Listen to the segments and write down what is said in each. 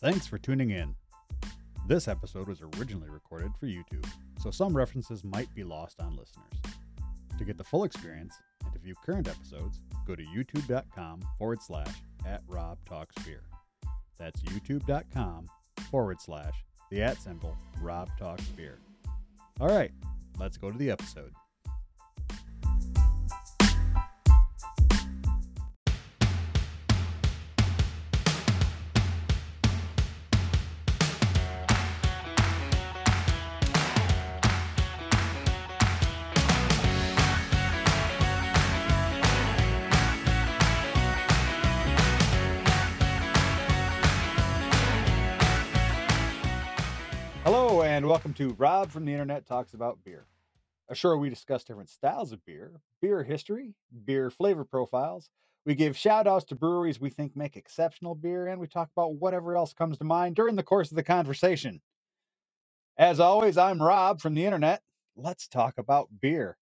Thanks for tuning in. This episode was originally recorded for YouTube, so some references might be lost on listeners. To get the full experience and to view current episodes, go to youtube.com forward slash at Rob Talks Beer. That's youtube.com forward slash the at symbol Rob Talks Beer. All right, let's go to the episode. To Rob from the Internet Talks About Beer. A show we discuss different styles of beer, beer history, beer flavor profiles. We give shout outs to breweries we think make exceptional beer, and we talk about whatever else comes to mind during the course of the conversation. As always, I'm Rob from the Internet. Let's talk about beer.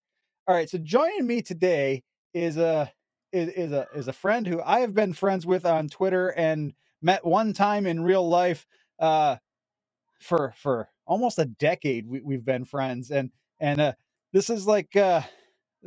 All right, so joining me today is a is, is a is a friend who I have been friends with on Twitter and met one time in real life. Uh, for for almost a decade we, we've been friends and and uh this is like uh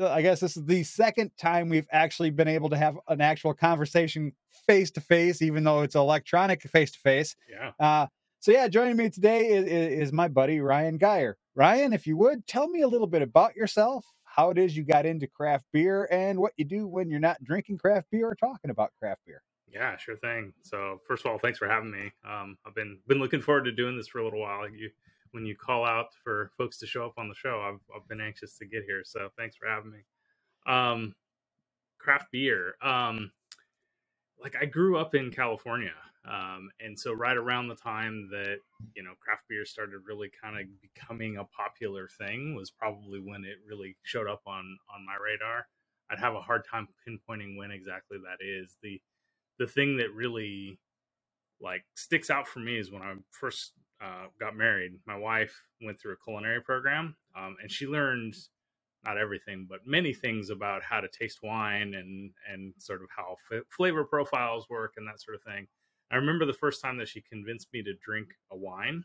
i guess this is the second time we've actually been able to have an actual conversation face to face even though it's electronic face to face Yeah. uh so yeah joining me today is, is my buddy ryan geyer ryan if you would tell me a little bit about yourself how it is you got into craft beer and what you do when you're not drinking craft beer or talking about craft beer Yeah, sure thing. So first of all, thanks for having me. Um, I've been been looking forward to doing this for a little while. You when you call out for folks to show up on the show, I've I've been anxious to get here. So thanks for having me. Um, craft beer. Um, like I grew up in California, um, and so right around the time that you know craft beer started really kind of becoming a popular thing was probably when it really showed up on on my radar. I'd have a hard time pinpointing when exactly that is. the The thing that really like sticks out for me is when I first uh, got married. My wife went through a culinary program, um, and she learned not everything, but many things about how to taste wine and and sort of how f- flavor profiles work and that sort of thing. I remember the first time that she convinced me to drink a wine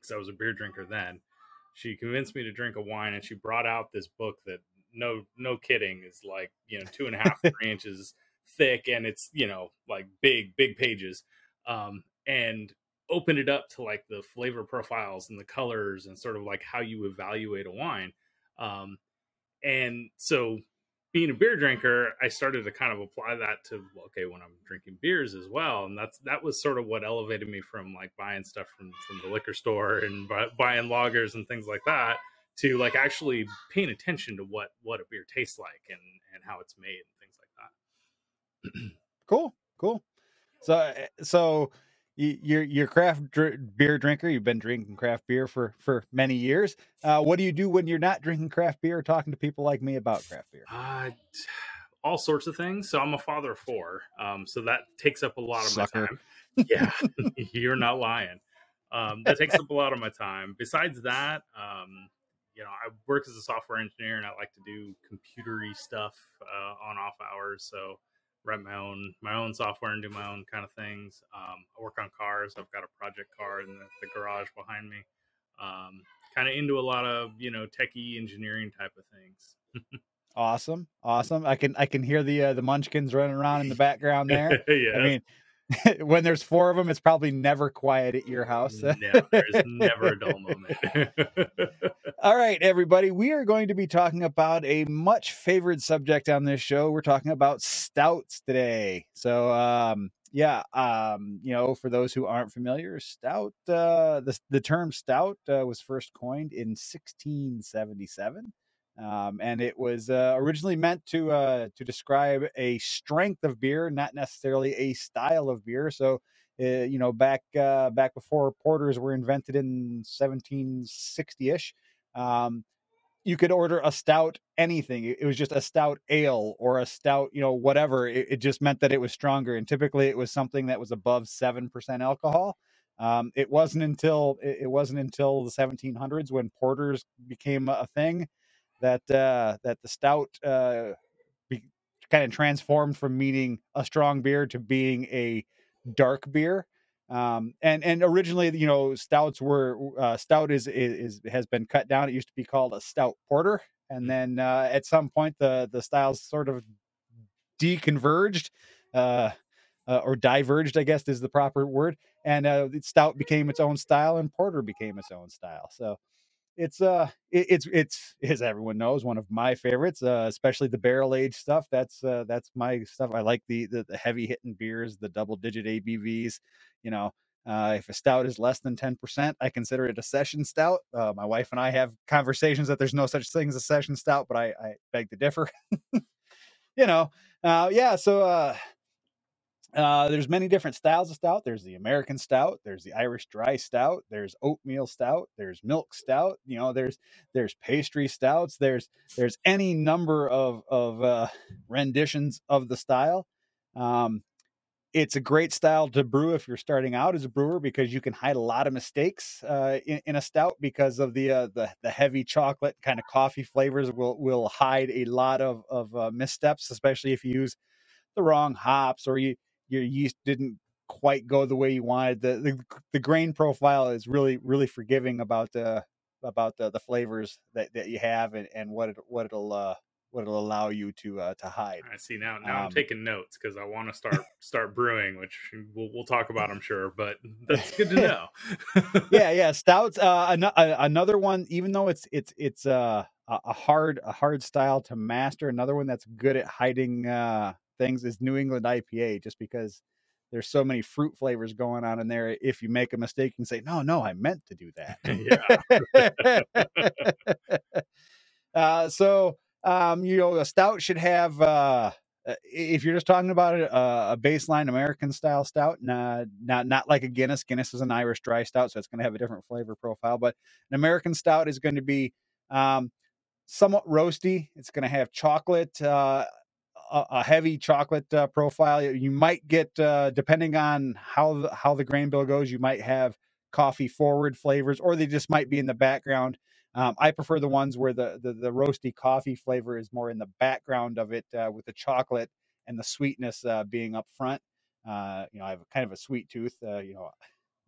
because I was a beer drinker then. She convinced me to drink a wine, and she brought out this book that no no kidding is like you know two and a half three inches thick, and it's you know like big big pages, um, and opened it up to like the flavor profiles and the colors and sort of like how you evaluate a wine. Um, and so being a beer drinker i started to kind of apply that to okay when i'm drinking beers as well and that's that was sort of what elevated me from like buying stuff from from the liquor store and buy, buying lagers and things like that to like actually paying attention to what what a beer tastes like and and how it's made and things like that Cool, cool. So, uh, so you, you're you're a craft dr- beer drinker. You've been drinking craft beer for for many years. Uh, what do you do when you're not drinking craft beer talking to people like me about craft beer? uh all sorts of things so i'm a father of four um so that takes up a lot of Sucker. my time yeah you're not lying um that takes up a lot of my time besides that um you know i work as a software engineer and i like to do computery stuff uh, on off hours so write my own my own software and do my own kind of things um i work on cars i've got a project car in the, the garage behind me um kind of into a lot of you know techie engineering type of things Awesome, awesome. I can I can hear the uh, the Munchkins running around in the background there. yeah I mean, when there's four of them, it's probably never quiet at your house. no, there's never a dull moment. All right, everybody, we are going to be talking about a much favored subject on this show. We're talking about stouts today. So, um, yeah, um, you know, for those who aren't familiar, stout, uh, the, the term stout uh, was first coined in 1677. Um, and it was uh, originally meant to uh, to describe a strength of beer, not necessarily a style of beer. So, uh, you know, back uh, back before porters were invented in 1760ish, um, you could order a stout anything. It it was just a stout ale or a stout, you know, whatever. It, it just meant that it was stronger, and typically it was something that was above seven percent alcohol. Um, it wasn't until it it wasn't until the 1700s when porters became a thing that uh, that the stout uh, be, kind of transformed from meaning a strong beer to being a dark beer. Um, and and originally, you know, stouts were uh, stout is, is has been cut down. It used to be called a stout porter, and then uh, at some point the the styles sort of deconverged. Uh, uh, or diverged, I guess is the proper word. And uh, stout became its own style, and porter became its own style. So it's uh, it, it's it's as everyone knows, one of my favorites, uh, especially the barrel aged stuff. That's uh, that's my stuff. I like the the, the heavy hitting beers, the double digit ABVs. You know, uh, if a stout is less than 10%, I consider it a session stout. Uh, my wife and I have conversations that there's no such thing as a session stout, but I, I beg to differ. you know, uh, yeah. So uh, uh, there's many different styles of stout. There's the American stout. There's the Irish dry stout. There's oatmeal stout. There's milk stout. You know, there's there's pastry stouts. There's there's any number of of uh, renditions of the style. Um, it's a great style to brew if you're starting out as a brewer because you can hide a lot of mistakes uh, in, in, a stout because of the, uh, the the heavy chocolate kind of coffee flavors will will hide a lot of of uh, missteps, especially if you use the wrong hops or you your yeast didn't quite go the way you wanted. The the, the grain profile is really really forgiving about the about the, the flavors that, that you have and, and what it what it'll uh, what it'll allow you to uh, to hide. I see now. Now um, I'm taking notes because I want to start start brewing, which we'll, we'll talk about, I'm sure. But that's good to know. yeah, yeah. Stouts. Uh, an- another one, even though it's it's it's uh, a hard a hard style to master. Another one that's good at hiding uh, things is New England IPA, just because there's so many fruit flavors going on in there. If you make a mistake, and say, "No, no, I meant to do that." yeah. uh, so um, you know, a stout should have. Uh, uh if you're just talking about a, a baseline American style stout, not not not like a Guinness. Guinness is an Irish dry stout, so it's going to have a different flavor profile. But an American stout is going to be um, somewhat roasty. It's going to have chocolate uh, a, heavy chocolate uh, profile. You might get, uh, depending on how the, how the grain bill goes, you might have coffee forward flavors, or they just might be in the background. Um, I prefer the ones where the, the, the roasty coffee flavor is more in the background of it, uh, with the chocolate and the sweetness uh, being up front. Uh, you know, I have kind of a sweet tooth. Uh, you know,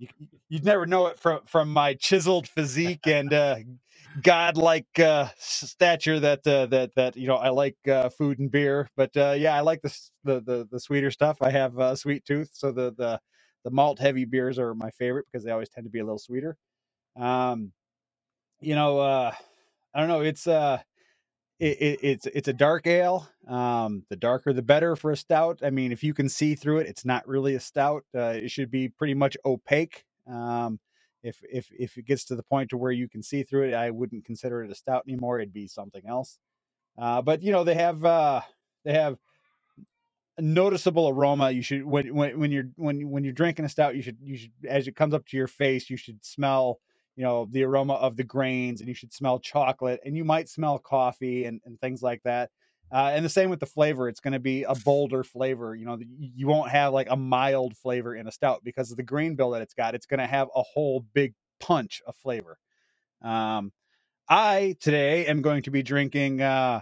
you, would never know it from from my chiseled physique and uh, godlike uh, stature that uh, that that you know I like uh, food and beer, but uh, yeah, I like the, the, the the sweeter stuff. I have a sweet tooth, so the the the malt heavy beers are my favorite because they always tend to be a little sweeter. Um, you know, uh, I don't know. It's uh, it, it, it's it's a dark ale. Um, the darker the better for a stout. I mean, if you can see through it, it's not really a stout. Uh, it should be pretty much opaque. Um, if if if it gets to the point to where you can see through it, I wouldn't consider it a stout anymore. It'd be something else. Uh, but you know, they have uh, they have noticeable aroma. You should when when when you're when when you're drinking a stout, you should you should as it comes up to your face, you should smell you know the aroma of the grains and you should smell chocolate and you might smell coffee and, and things like that uh, and the same with the flavor it's going to be a bolder flavor you know you won't have like a mild flavor in a stout because of the grain bill that it's got it's going to have a whole big punch of flavor. Um, i today am going to be drinking uh,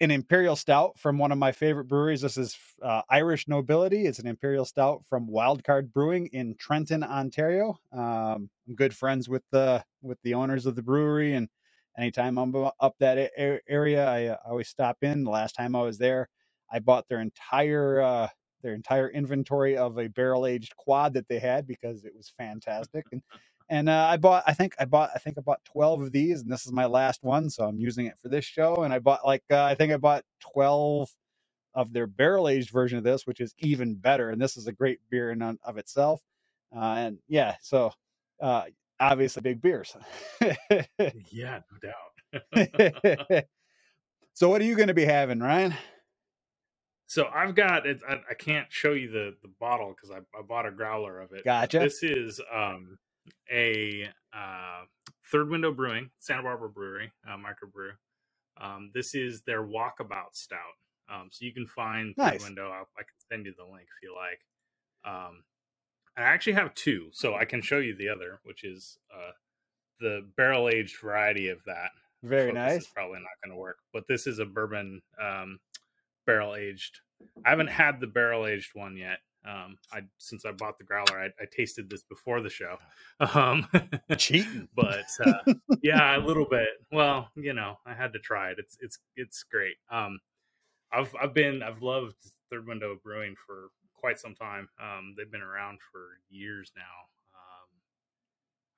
an imperial stout from one of my favorite breweries. This is uh, Irish Nobility. It's an imperial stout from Wildcard Brewing in Trenton, Ontario. Um, I'm good friends with the with the owners of the brewery, and anytime I'm up that area, I, uh, I always stop in. The last time I was there, I bought their entire uh, their entire inventory of a barrel aged quad that they had because it was fantastic. And and uh, I bought, I think I bought, I think I bought 12 of these, and this is my last one. So I'm using it for this show. And I bought like, uh, I think I bought 12 of their barrel aged version of this, which is even better. And this is a great beer in of itself. Uh, and yeah, so uh, obviously big beers. yeah, no doubt. so what are you going to be having, Ryan? So I've got. I, I, can't show you the the bottle because I, I, bought a growler of it. Gotcha. This is um a uh, Third Window Brewing, Santa Barbara Brewery, uh, microbrew. Um, this is their Walkabout Stout. Um, so you can find nice. Third Window. I'll, i can send you the link if you like. Um, I actually have two, so I can show you the other, which is uh, the barrel aged variety of that. Very nice. probably not going to work, but this is a bourbon um, barrel aged. I haven't had the barrel aged one yet. Um, I since I bought the growler, I, I tasted this before the show. Um, Cheating, but uh, yeah, a little bit. Well, you know, I had to try it. It's it's it's great. Um, I've I've been I've loved Third Window Brewing for quite some time. Um, they've been around for years now.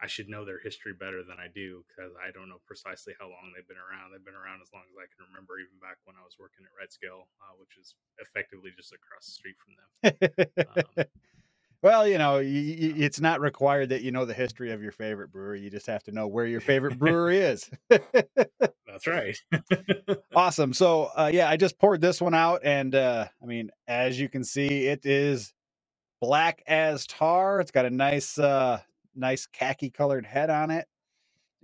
I should know their history better than I do because I don't know precisely how long they've been around. They've been around as long as I can remember, even back when I was working at Red Scale, uh, which is effectively just across the street from them. um, well, you know, it's not required that you know the history of your favorite brewery. You just have to know where your favorite brewery is. That's right. awesome. So, uh, yeah, I just poured this one out, and uh, I mean, as you can see, it is black as tar. It's got a nice uh, nice khaki colored head on it.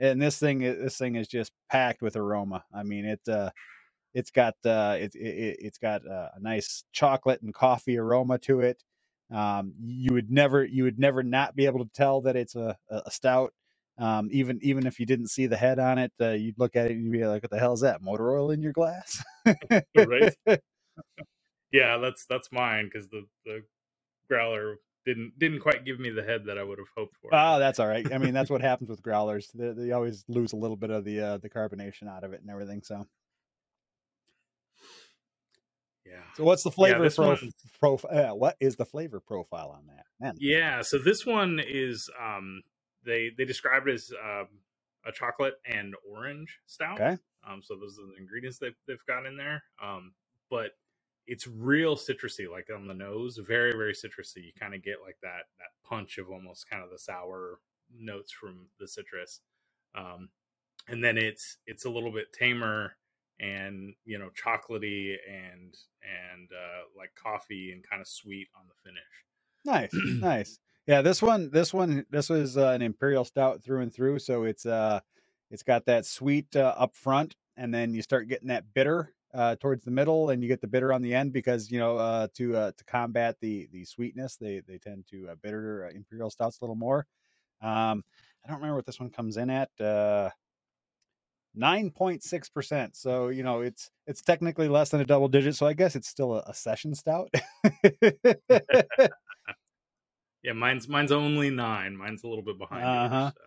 And this thing, this thing is just packed with aroma. I mean, it, uh, it's got, uh, it, it, it's got uh, a nice chocolate and coffee aroma to it. Um, you would never, you would never not be able to tell that it's a, a stout. Um, even, even if you didn't see the head on it, uh, you'd look at it and you'd be like, what the hell is that? Motor oil in your glass? right. Yeah, that's, that's mine. Cause the, the growler didn't didn't quite give me the head that I would have hoped for. Oh, that's all right. I mean, that's what happens with growlers. They, they always lose a little bit of the uh, the carbonation out of it and everything. So, yeah. So, what's the flavor yeah, pro- profile? Uh, what is the flavor profile on that? Man. Yeah. So this one is um they they describe it as um, a chocolate and orange stout. Okay. Um, so those are the ingredients that they've got in there. Um, but it's real citrusy, like on the nose, very very citrusy. You kind of get like that that punch of almost kind of the sour notes from the citrus, um, and then it's it's a little bit tamer and you know chocolatey and and uh, like coffee and kind of sweet on the finish. Nice, nice. Yeah, this one, this one, this was uh, an imperial stout through and through. So it's uh, it's got that sweet uh, up front, and then you start getting that bitter uh, towards the middle, and you get the bitter on the end because you know uh, to uh, to combat the the sweetness, they they tend to uh, bitter uh, imperial stouts a little more. Um, I don't remember what this one comes in at. Uh, 9.6%. So, you know, it's it's technically less than a double digit, so I guess it's still a, a session stout. yeah, mine's mine's only 9. Mine's a little bit behind uh-huh. Yours, so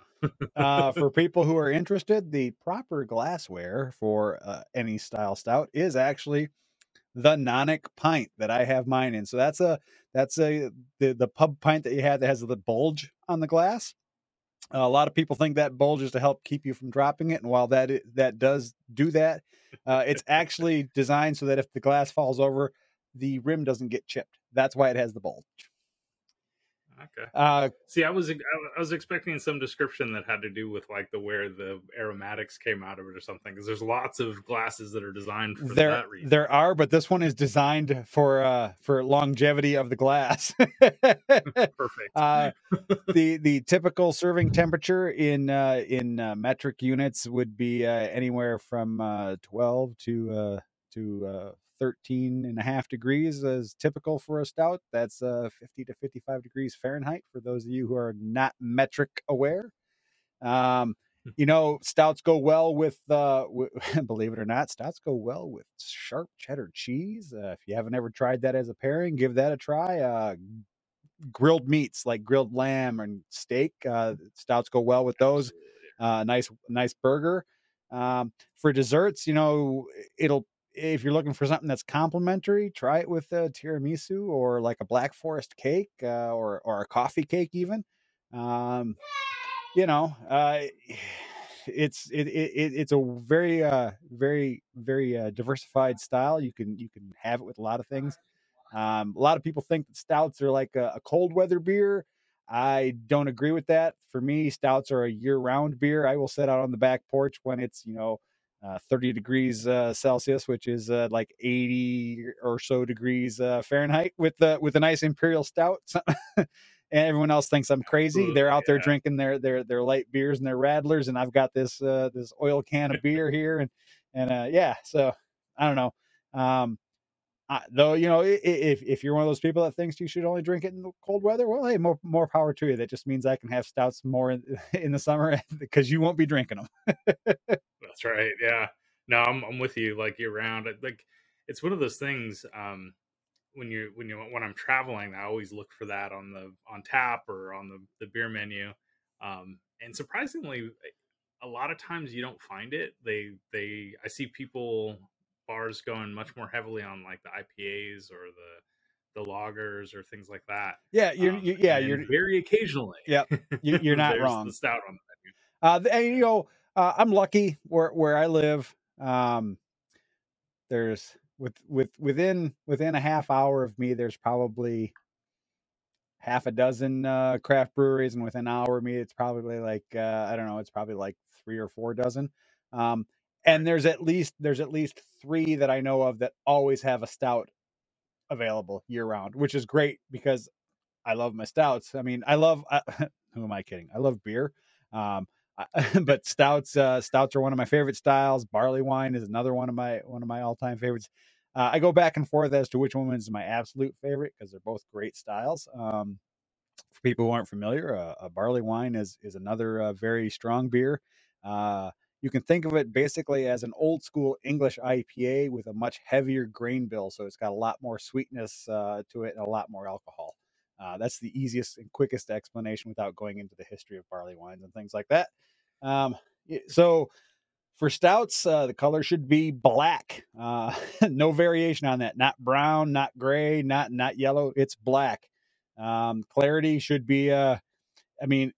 uh, for people who are interested, the proper glassware for uh, any style stout is actually the Nonic pint that I have mine in. So that's a that's a the the pub pint that you have that has the bulge on the glass. Uh, a lot of people think that bulge is to help keep you from dropping it, and while that that does do that, uh, it's actually designed so that if the glass falls over, the rim doesn't get chipped. That's why it has the bulge. Okay. Uh, See, I was I was expecting some description that had to do with like the where the aromatics came out of it or something, because there's lots of glasses that are designed for there, that reason. There are, but this one is designed for uh, for longevity of the glass. Perfect. Uh, the the typical serving temperature in uh, in uh, metric units would be uh, anywhere from uh, 12 to uh, to uh, 13 and a half degrees is typical for a stout. That's uh, 50 to 55 degrees Fahrenheit for those of you who are not metric aware. Um, hmm. you know, stouts go well with, uh, w- believe it or not, stouts go well with sharp cheddar cheese. Uh, if you haven't ever tried that as a pairing, give that a try. Uh, grilled meats like grilled lamb and steak, uh, stouts go well with those. Uh, nice, nice burger. Um, for desserts, you know, it'll if you're looking for something that's complimentary, try it with a tiramisu or like a black forest cake uh, or or a coffee cake even. Um, you know, uh, it's it, it it's a very uh very very uh, diversified style. You can you can have it with a lot of things. Um, a lot of people think that stouts are like a, a cold weather beer. I don't agree with that. For me, stouts are a year round beer. I will sit out on the back porch when it's you know 30 degrees uh, Celsius, which is uh, like 80 or so degrees uh, Fahrenheit, with the with a nice imperial stout. and everyone else thinks I'm crazy. They're out yeah. there drinking their their their light beers and their radlers, and I've got this uh, this oil can of beer here, and and uh, yeah. So I don't know. Um, I, though you know, if if you're one of those people that thinks you should only drink it in the cold weather, well, hey, more more power to you. That just means I can have stouts more in, in the summer because you won't be drinking them. That's right. Yeah. No, I'm I'm with you. Like year round. Like it's one of those things. Um, when you're when you when I'm traveling, I always look for that on the on tap or on the the beer menu. Um, and surprisingly, a lot of times you don't find it. They they I see people bars going much more heavily on like the IPAs or the the lagers or things like that. Yeah, you're um, you, yeah you're very occasionally. Yeah, you, are not wrong. The stout on the menu. Uh, and you know, uh, I'm lucky where where I live. Um, there's with with within within a half hour of me, there's probably half a dozen uh, craft breweries, and within an hour of me, it's probably like uh, I don't know, it's probably like three or four dozen. Um, and there's at least there's at least three that I know of that always have a stout available year round, which is great because I love my stouts. I mean, I love I, who am I kidding? I love beer. Um, but stouts uh, stouts are one of my favorite styles. Barley wine is another one of my one of my all time favorites. Uh, I go back and forth as to which one is my absolute favorite because they're both great styles. Um, for people who aren't familiar, uh, a barley wine is is another uh, very strong beer. Uh, you can think of it basically as an old school English IPA with a much heavier grain bill, so it's got a lot more sweetness uh, to it and a lot more alcohol. Uh, that's the easiest and quickest explanation without going into the history of barley wines and things like that. Um, so for stouts, uh, the color should be black. Uh, no variation on that. Not brown, not gray, not not yellow. It's black. Um, clarity should be. Uh, I mean,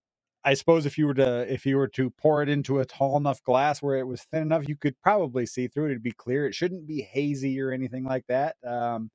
I suppose if you were to if you were to pour it into a tall enough glass where it was thin enough, you could probably see through it. It'd be clear. It shouldn't be hazy or anything like that. Um,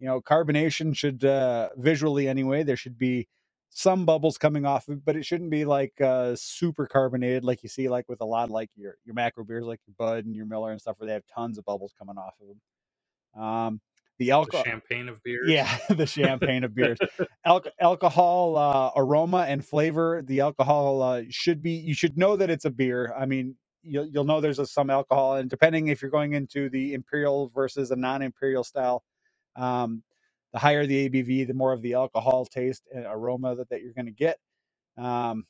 you know, carbonation should uh, visually anyway. There should be some bubbles coming off of, but it shouldn't be like uh, super carbonated like you see like with a lot of like your your macro beers like your Bud and your Miller and stuff where they have tons of bubbles coming off of them. Um, the alcohol champagne of beers. Yeah, the champagne of beers. Al- alcohol uh, aroma and flavor. The alcohol uh, should be. You should know that it's a beer. I mean, you'll you'll know there's a, some alcohol, and depending if you're going into the imperial versus a non-imperial style, um, the higher the ABV, the more of the alcohol taste and aroma that, that you're going to get. Um,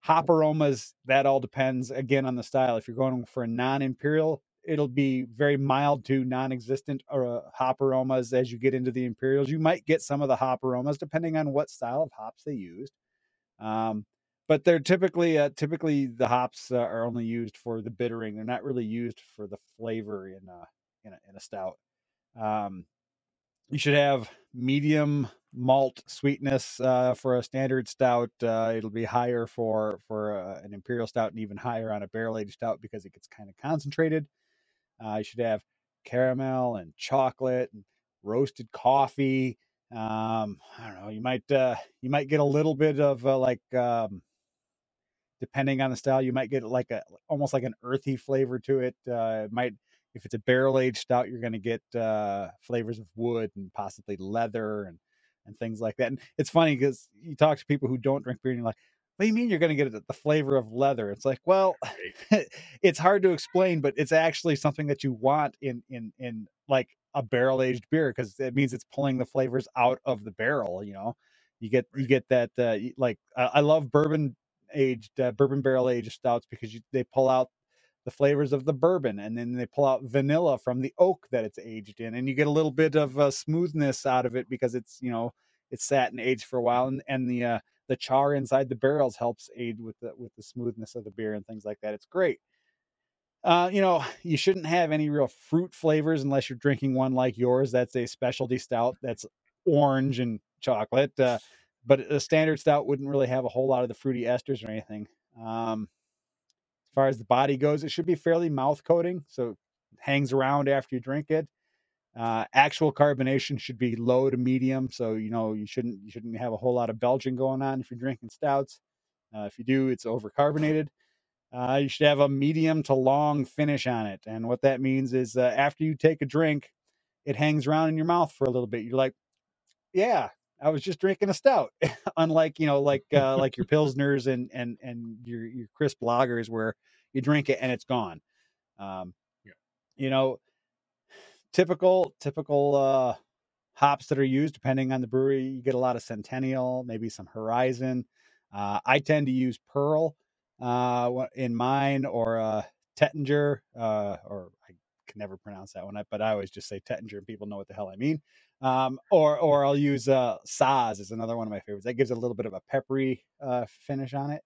hop aromas, that all depends again on the style. If you're going for a non imperial, it'll be very mild to non existent uh, hop aromas as you get into the imperials. You might get some of the hop aromas depending on what style of hops they used. Um, but they're typically uh, typically the hops uh, are only used for the bittering. They're not really used for the flavor in a in a, in a stout. Um, you should have medium malt sweetness uh, for a standard stout. Uh, it'll be higher for for uh, an imperial stout and even higher on a barrel aged stout because it gets kind of concentrated. Uh, you should have caramel and chocolate and roasted coffee. Um, I don't know. You might uh, you might get a little bit of uh, like um, depending on the style, you might get like a almost like an earthy flavor to it. it might if it's a barrel aged stout, you're going to get uh, flavors of wood and possibly leather and and things like that. And it's funny because you talk to people who don't drink beer and you're like, what do you mean you're going to get the flavor of leather? It's like, well, it's hard to explain, but it's actually something that you want in in in like a barrel aged beer because it means it's pulling the flavors out of the barrel. You know, you get you get that uh, like I, love bourbon aged uh, bourbon barrel aged stouts because you, they pull out the flavors of the bourbon and then they pull out vanilla from the oak that it's aged in and you get a little bit of uh, smoothness out of it because it's you know it's sat and aged for a while and, and the uh, the char inside the barrels helps aid with the with the smoothness of the beer and things like that. It's great. Uh, you know you shouldn't have any real fruit flavors unless you're drinking one like yours that's a specialty stout that's orange and chocolate uh, but a standard stout wouldn't really have a whole lot of the fruity esters or anything. Um, far as the body goes, it should be fairly mouth coating, so hangs around after you drink it. Uh, actual carbonation should be low to medium, so you know you shouldn't you shouldn't have a whole lot of belching going on if you're drinking stouts. Uh, if you do, it's overcarbonated. Uh, you should have a medium to long finish on it, and what that means is uh, after you take a drink, it hangs around in your mouth for a little bit. You're like, yeah, I was just drinking a stout. Unlike, you know, like uh, like your pilsners and and and your your crisp lagers where you drink it and it's gone. Um, yeah. you know, typical typical uh hops that are used depending on the brewery, you get a lot of Centennial, maybe some Horizon. Uh, I tend to use Pearl uh, in mine or uh, Tettnanger, uh, or I never pronounce that one, but I always just say Tettinger, and people know what the hell I mean. Um, or or I'll use uh, Saaz is another one of my favorites. That gives a little bit of a peppery uh, finish on it.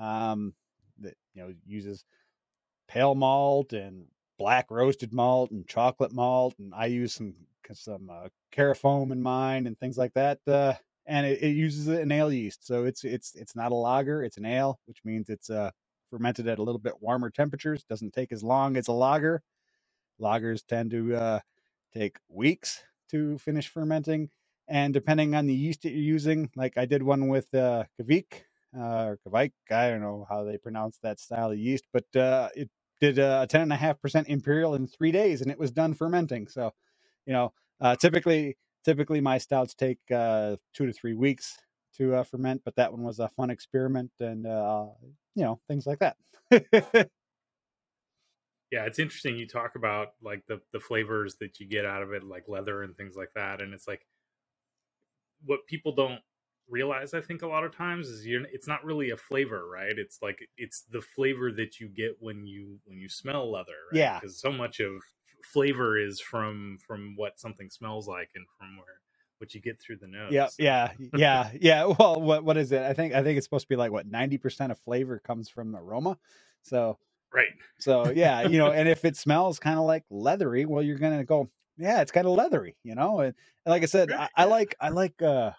Um, that you know uses pale malt and black roasted malt and chocolate malt, and I use some some uh, carafoam in mine and things like that. Uh, and it, it, uses an ale yeast, so it's it's it's not a lager, it's an ale, which means it's uh, fermented at a little bit warmer temperatures. Doesn't take as long as a lager. Lagers tend to uh, take weeks to finish fermenting, and depending on the yeast that you're using, like I did one with uh, Kveik uh, or Kveik, I don't know how they pronounce that style of yeast, but uh, it did a 10.5% imperial in three days and it was done fermenting. So, you know, uh, typically, typically my stouts take uh, two to three weeks to uh, ferment, but that one was a fun experiment and, you know, things like that. yeah, it's interesting. You talk about like the, the flavors that you get out of it, like leather and things like that. And it's like what people don't realize i think a lot of times is you it's not really a flavor right it's like it's the flavor that you get when you when you smell leather right? yeah because so much of flavor is from from what something smells like and from where what you get through the nose yeah yeah yeah yeah well what what is it i think i think it's supposed to be like what 90% of flavor comes from aroma so right so yeah you know and if it smells kind of like leathery well you're gonna go yeah it's kind of leathery you know and, and like i said I, I like i like uh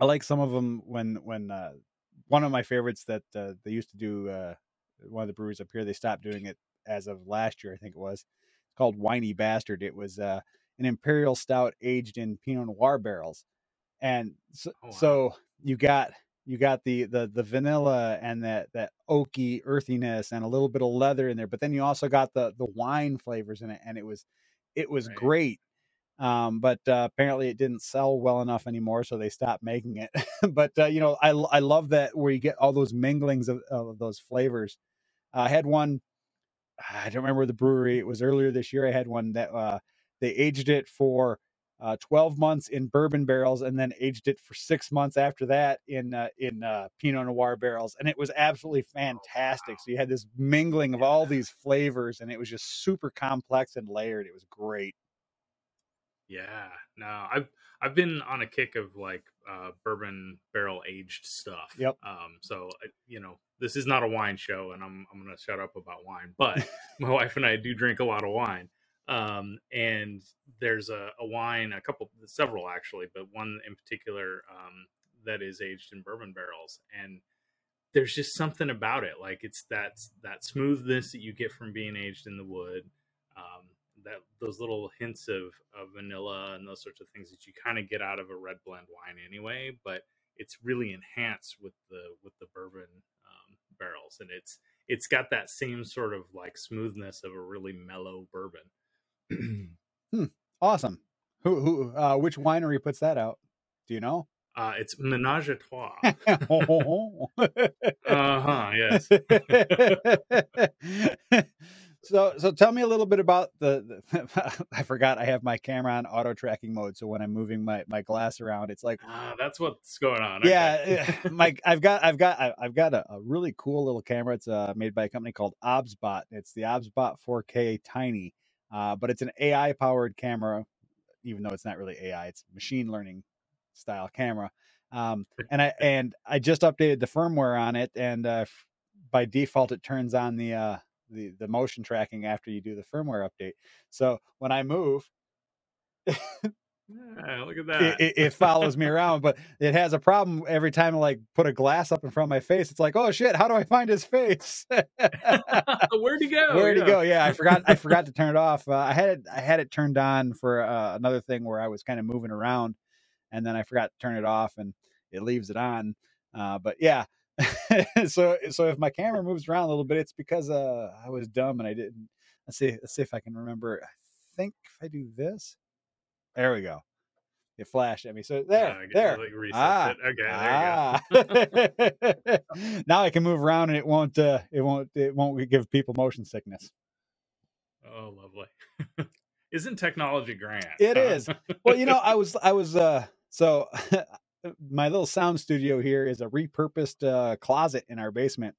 I like some of them when when uh, one of my favorites that uh, they used to do uh, one of the breweries up here. They stopped doing it as of last year, I think it was. It's called Whiny Bastard. It was uh, an imperial stout aged in Pinot Noir barrels, and so, oh, wow. so you got you got the the the vanilla and that that oaky earthiness and a little bit of leather in there, but then you also got the the wine flavors in it, and it was it was right. great um, but uh, apparently it didn't sell well enough anymore, so they stopped making it. but uh, you know, I I love that where you get all those minglings of, of those flavors. I had one. I don't remember the brewery. It was earlier this year. I had one that uh, they aged it for uh, 12 months in bourbon barrels and then aged it for six months after that in uh, in uh, Pinot Noir barrels, and it was absolutely fantastic. So you had this mingling of all these flavors, and it was just super complex and layered. It was great. Yeah, no, I've I've been on a kick of like uh, bourbon barrel aged stuff. Yep. Um, so uh, you know, this is not a wine show, and I'm I'm gonna shut up about wine. But my wife and I do drink a lot of wine. Um, and there's a, a wine, a couple, several actually, but one in particular um, that is aged in bourbon barrels, and there's just something about it. Like it's that that smoothness that you get from being aged in the wood. Um, that those little hints of, of vanilla and those sorts of things that you kind of get out of a red blend wine anyway, but it's really enhanced with the with the bourbon um, barrels, and it's it's got that same sort of like smoothness of a really mellow bourbon. hmm. Awesome. Who who uh, which winery puts that out? Do you know? Uh, it's Menage a Trois. uh huh. Yes. So, so tell me a little bit about the. the I forgot I have my camera on auto tracking mode, so when I'm moving my my glass around, it's like ah, that's what's going on. Yeah, okay. my I've got I've got I've got a, a, really cool little camera. It's uh, made by a company called OBSBot. It's the OBSBot 4K Tiny, uh, but it's an AI powered camera, even though it's not really AI. It's machine learning style camera. Um, and I and I just updated the firmware on it, and uh, by default it turns on the uh, the the motion tracking after you do the firmware update. So when I move, yeah, look at that. It, it, follows me around, but it has a problem every time I like put a glass up in front of my face. It's like, oh shit, how do I find his face? Where'd he go? Where'd yeah. he go? Yeah, I forgot. I forgot to turn it off. Uh, I had it. I had it turned on for uh, another thing where I was kind of moving around, and then I forgot to turn it off, and it leaves it on. Uh, but yeah, so so if my camera moves around a little bit, it's because uh, I was dumb and I didn't. Let's see. Let's see if I can remember. I think if I do this, there we go. It flashed at me. So there, there. Like ah, Okay, there ah. now I can move around and it won't. Uh, it won't. It won't give people motion sickness. Oh, lovely. Isn't technology grand? It is. well, you know, I was. I was. uh So my little sound studio here is a repurposed uh, closet in our basement,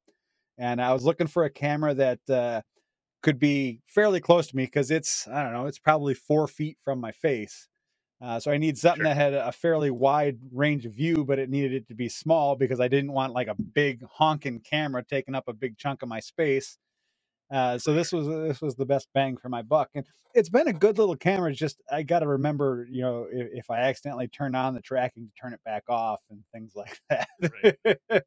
and I was looking for a camera that uh, could be fairly close to me because it's I don't know, it's probably four feet from my face. Uh, so I need something Sure. that had a fairly wide range of view, but it needed it to be small because I didn't want like a big honking camera taking up a big chunk of my space. Uh, so this was this was the best bang for my buck, and it's been a good little camera. it's Just I got to remember, you know, if, if I accidentally turn on the tracking, to turn it back off and things like that. Right.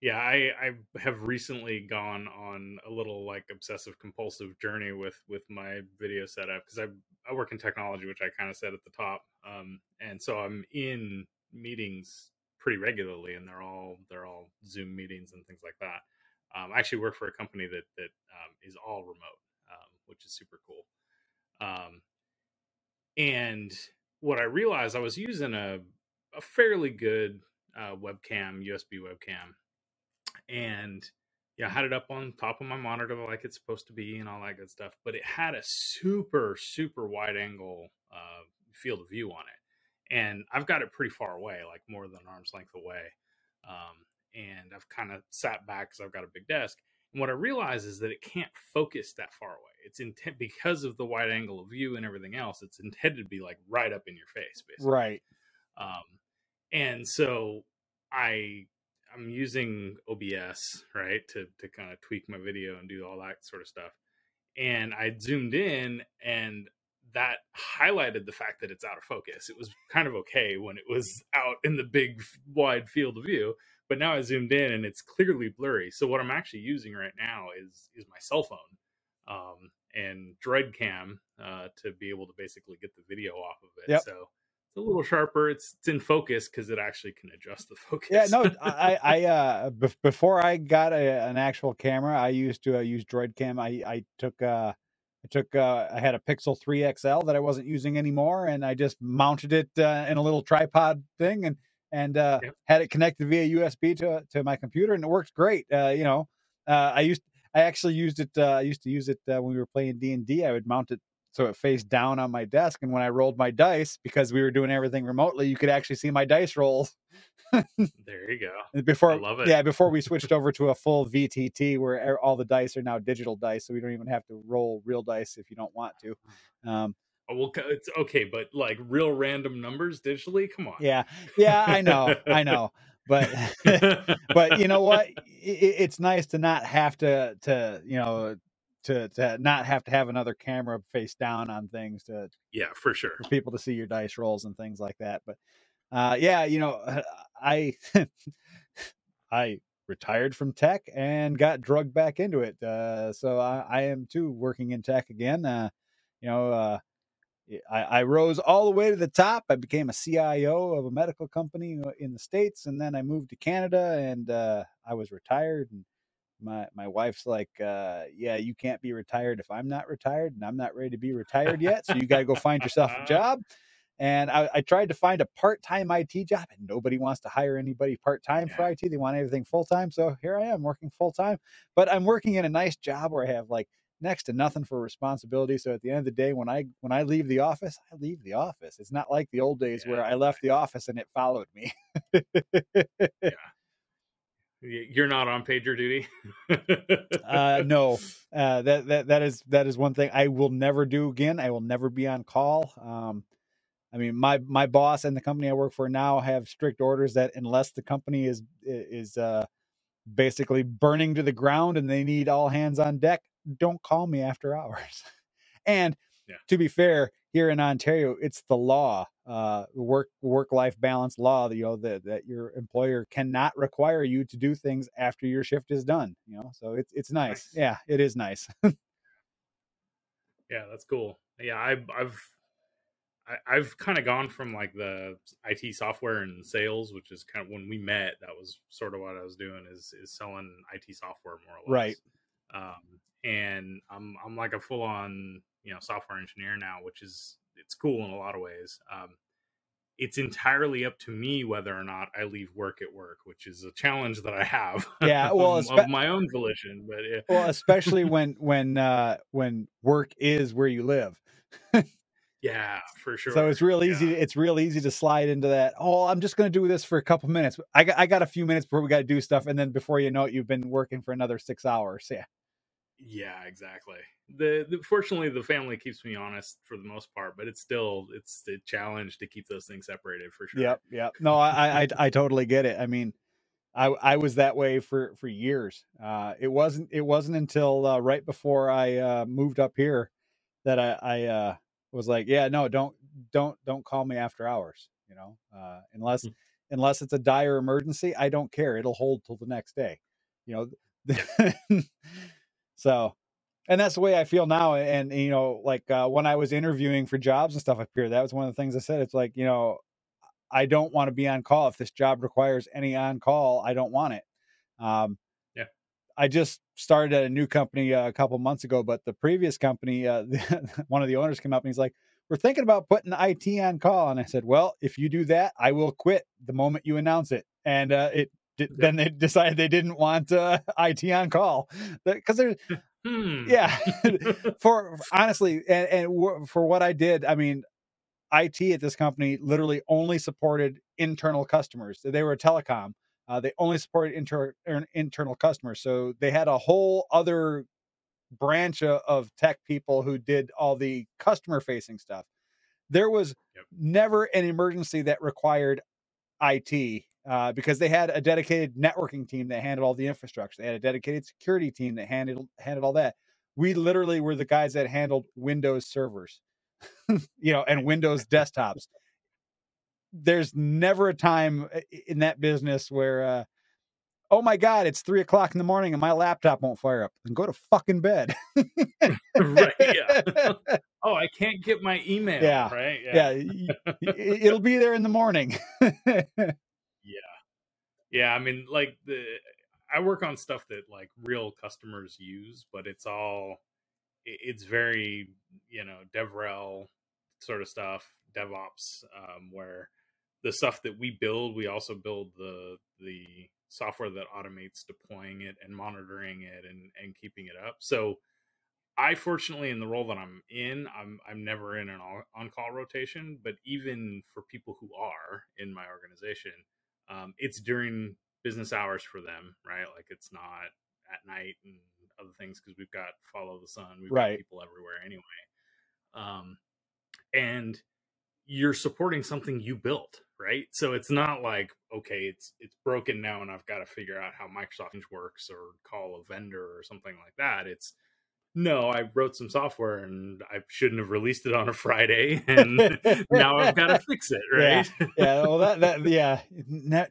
Yeah, I, I have recently gone on a little like obsessive compulsive journey with with my video setup because I I work in technology, which I kind of said at the top, um, and so I'm in meetings pretty regularly, and they're all they're all Zoom meetings and things like that. Um, I actually work for a company that that um, is all remote, um, which is super cool. Um, and what I realized, I was using a a fairly good uh, webcam, USB webcam, and yeah, I had it up on top of my monitor like it's supposed to be and all that good stuff. But it had a super, super wide angle uh, field of view on it, and I've got it pretty far away, like more than arm's length away. Um, and I've kind of sat back because I've got a big desk. And what I realize is that it can't focus that far away. It's intent because of the wide angle of view and everything else. It's intended to be like right up in your face, basically. right. Um, and so I I'm using OBS right to to kind of tweak my video and do all that sort of stuff. And I zoomed in and that highlighted the fact that it's out of focus. It was kind of okay when it was out in the big wide field of view, but now I zoomed in and it's clearly blurry. So what I'm actually using right now is is my cell phone um, and Droid Cam uh, to be able to basically get the video off of it. Yep. So it's a little sharper. It's it's in focus because it actually can adjust the focus. Yeah, no, I, I, uh, bef- before I got a, an actual camera, I used to uh, use Droid Cam. I, I took, uh, I took, uh, I had a Pixel 3 XL that I wasn't using anymore, and I just mounted it uh, in a little tripod thing, and and uh, Yep. had it connected via USB to to my computer, and it works great. Uh, you know, uh, I used, I actually used it. Uh, I used to use it uh, when we were playing D and I would mount it so it faced down on my desk, and when I rolled my dice, because we were doing everything remotely, you could actually see my dice rolls. there you go. Before, I love it. yeah, before we switched over to a full VTT where all the dice are now digital dice, so we don't even have to roll real dice if you don't want to. Um, Oh, well, it's okay, but like real random numbers digitally, come on. yeah, yeah, I know, I know, but but you know what? I- i- it's nice to not have to to you know to to not have to have another camera face down on things to yeah, for sure. for people to see your dice rolls and things like that. But uh, yeah, you know, I I retired from tech and got drugged back into it. Uh, so I, I am too working in tech again. Uh, you know, uh, I, I rose all the way to the top. I became a CIO of a medical company uh, in the states, and then I moved to Canada, and uh, I was retired. And my my wife's like, uh, "Yeah, you can't be retired if I'm not retired, and I'm not ready to be retired yet. So you got to go find yourself a job." And I, I tried to find a part time IT job, and nobody wants to hire anybody part time for IT. They want everything full time. So here I am working full time, but I'm working in a nice job where I have like next to nothing for responsibility. So at the end of the day, when I when I leave the office, I leave the office. It's not like the old days where I left the office and it followed me. Y- You're not on pager duty. uh, no, uh, that that that is that is one thing I will never do again. I will never be on call. Um, I mean, my my boss and the company I work for now have strict orders that unless the company is is uh, basically burning to the ground and they need all hands on deck, don't call me after hours. and Yeah. to be fair, here in Ontario, it's the law, uh, work work life balance law. that, You know that that your employer cannot require you to do things after your shift is done. You know, so it's it's nice. Nice. Yeah, it is nice. yeah, that's cool. Yeah, I've I've I- I've kind of gone from like the IT software and sales, which is kind of when we met. That was sort of what I was doing is is selling IT software more or less. Right. Um, and I'm I'm like a full on you know software engineer now, which is it's cool in a lot of ways. Um, it's entirely up to me whether or not I leave work at work, which is a challenge that I have. Yeah, well, of, espe- of my own volition, but yeah. well, especially when when uh, when work is where you live. Yeah, for sure. So it's real easy. Yeah. It's real easy to slide into that. Oh, I'm just going to do this for a couple minutes. I got, I got a few minutes before we got to do stuff, and then before you know it, you've been working for another six hours. Yeah, Yeah, exactly. The, the, fortunately the family keeps me honest for the most part, but it's still it's a challenge to keep those things separated for sure. Yep, yep. No, I I I totally get it. I mean, I I was that way for for years. Uh, it wasn't it wasn't until uh, right before I uh, moved up here that I I uh, was like, yeah, no, don't don't don't call me after hours. You know, uh, unless mm-hmm. unless it's a dire emergency, I don't care. It'll hold till the next day. You know, so and that's the way I feel now. And, and you know, like uh, when I was interviewing for jobs and stuff up here, that was one of the things I said. It's like you know, I don't want to be on call. If this job requires any on call, I don't want it. Um, yeah. I just started at a new company uh, a couple months ago, but the previous company, uh, one of the owners came up and he's like, "We're thinking about putting IT on call." And I said, "Well, if you do that, I will quit the moment you announce it." And uh, it then they decided they didn't want uh, IT on call because there's hmm. yeah for honestly and, and w- for what I did I mean IT at this company literally only supported internal customers. They were a telecom. Uh, they only supported inter- er, internal customers. So they had a whole other branch of, of tech people who did all the customer facing stuff. There was yep. never an emergency that required IT uh, because they had a dedicated networking team that handled all the infrastructure. They had a dedicated security team that handled handled all that. We literally were the guys that handled Windows servers. you know, and Windows desktops. There's never a time uh, in that business where, uh, oh my God, it's three o'clock in the morning and my laptop won't fire up. Then go to fucking bed. right. Yeah. oh, I can't get my email. Yeah. Right. Yeah. yeah. It'll be there in the morning. Yeah. Yeah. I mean, like the, I work on stuff that like real customers use, but it's all it's very you know devrel sort of stuff devops um, where the stuff that we build we also build the the software that automates deploying it and monitoring it and and keeping it up so i fortunately in the role that i'm in i'm i'm never in an on call rotation but even for people who are in my organization um, it's during business hours for them right like it's not at night and other things because we've got follow the sun, we've right. got people everywhere anyway. Um, and you're supporting something you built, right? So it's not like okay, it's it's broken now, and I've got to figure out how Microsoft works or call a vendor or something like that. It's no, I wrote some software and I shouldn't have released it on a Friday, and now I've got to fix it, right? Yeah, yeah. Well, that that yeah Net,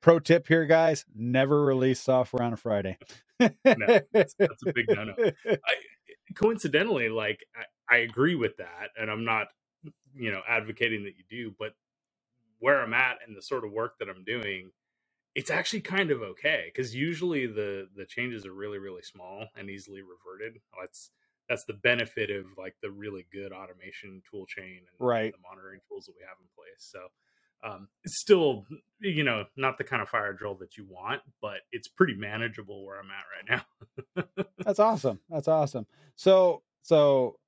pro tip here, guys: never release software on a Friday. no, that's, that's, a big no-no. I, coincidentally, like I, I agree with that, and I'm not, you know, advocating that you do, but where I'm at and the sort of work that I'm doing, it's actually kind of okay because usually the the changes are really really small and easily reverted. That's that's the benefit of like the really good automation tool chain and right. the monitoring tools that we have in place. So um, it's still, you know, not the kind of fire drill that you want, but it's pretty manageable where I'm at right now. That's awesome. That's awesome. So, so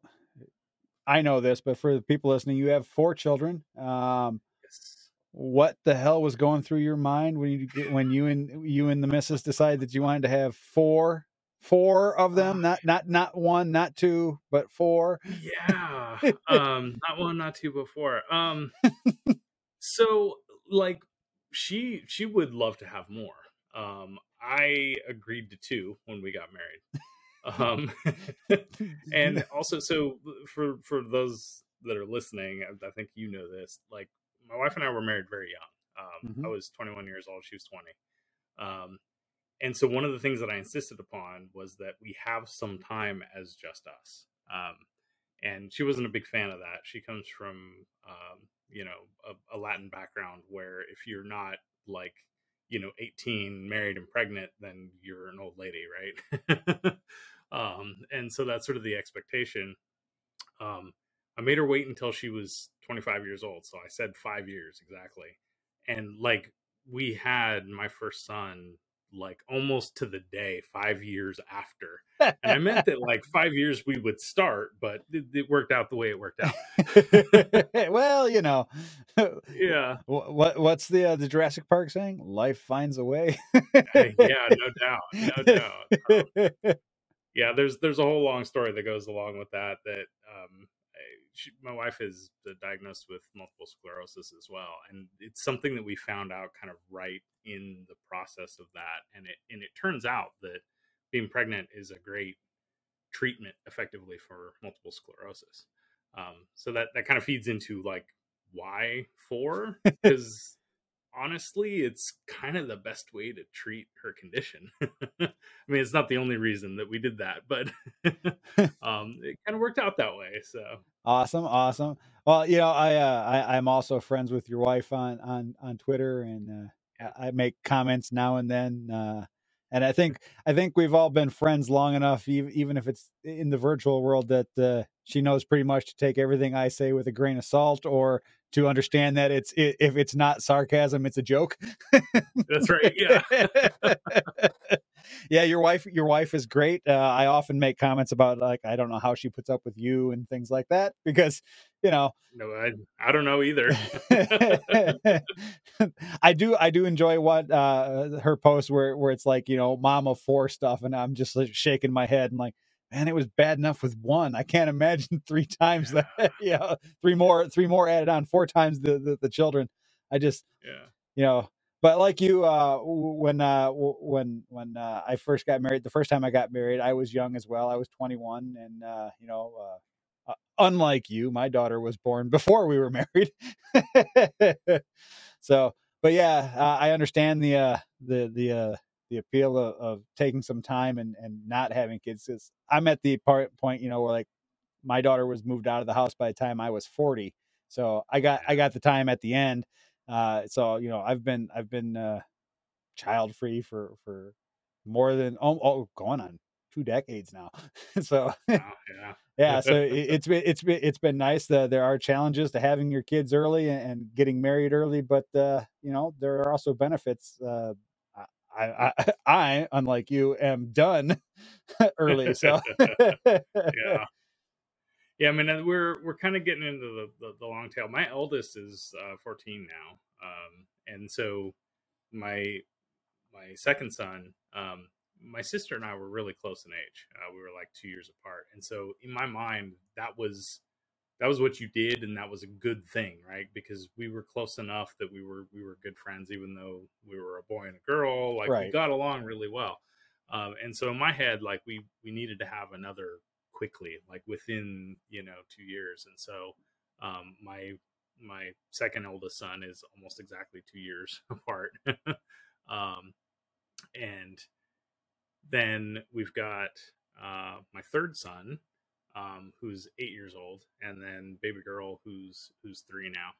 I know this, but for the people listening, you have four children. Um. What the hell was going through your mind when you when you and you and the missus decided that you wanted to have four four of them not not not one not two but four yeah um not one not two but four um so like she she would love to have more. Um I agreed to two when we got married. um and also so for for those that are listening, I, I, think you know this, like my wife and I were married very young. Um mm-hmm. I was 21 years old, she was 20. Um and so one of the things that I insisted upon was that we have some time as just us. Um, and she wasn't a big fan of that. She comes from um, you know a, a Latin background where if you're not like you know 18 married and pregnant then you're an old lady right um and so that's sort of the expectation um i made her wait until she was 25 years old so i said five years exactly. And like we had my first son like almost to the day five years after. And i meant that like five years we would start but it, it worked out the way it worked out. Well you know yeah. what what's the uh, the jurassic park saying? Life finds a way. Yeah no doubt no doubt. Um, yeah, there's there's a whole long story that goes along with that. That um, she, my wife is diagnosed with multiple sclerosis as well, and it's something that we found out kind of right in the process of that. And it and it turns out that being pregnant is a great treatment effectively for multiple sclerosis. Um, so that that kind of feeds into like why four because honestly it's kind of the best way to treat her condition. I mean it's not the only reason that we did that but um it kind of worked out that way so. Awesome awesome. Well you know i uh I, i'm also friends with your wife on on on twitter and uh i make comments now and then uh and I think I think we've all been friends long enough, even if it's in the virtual world, that uh, she knows pretty much to take everything I say with a grain of salt, or to understand that it's if it's not sarcasm, it's a joke. That's right. Yeah. yeah, your wife your wife is great. Uh, I often make comments about like I don't know how she puts up with you and things like that because you know. No, I I don't know either. I do I do enjoy what uh her post where where it's like you know mom of four stuff and I'm just like shaking my head and like man, it was bad enough with one. I can't imagine three times yeah. that. yeah, three more, three more added on, four times the the, the children. I just, yeah, you know. But like you, uh, when uh, when when uh, I first got married, the first time I got married, I was young as well. I was 21, and uh, you know, uh, uh, unlike you, my daughter was born before we were married. so, but yeah, I understand the uh, the the uh, the appeal of, of taking some time and, and not having kids. Cause I'm at the part point, you know, where like my daughter was moved out of the house by the time I was 40. So I got, I got the time at the end. Uh, so, you know, I've been, I've been, uh, child free for, for more than, oh, oh going on two decades now. so yeah, yeah. So it, it's been it's been it's been nice. that there are challenges to having your kids early and, getting married early, but uh, you know there are also benefits uh, I, I, I, unlike you, am done early. So yeah, yeah. I mean, we're we're kind of getting into the, the, the long tail. My eldest is uh, 14 now, um, and so my my second son, um, my sister and I were really close in age. Uh, we were like two years apart, and so in my mind, that was that was what you did and that was a good thing right? Because we were close enough that we were we were good friends even though we were a boy and a girl like right. we got along really well. Um, and so in my head like we we needed to have another quickly like within you know two years. And so um, my my second oldest son is almost exactly two years apart. Um, and then we've got uh, my third son um, who's eight years old, and then baby girl who's who's three now.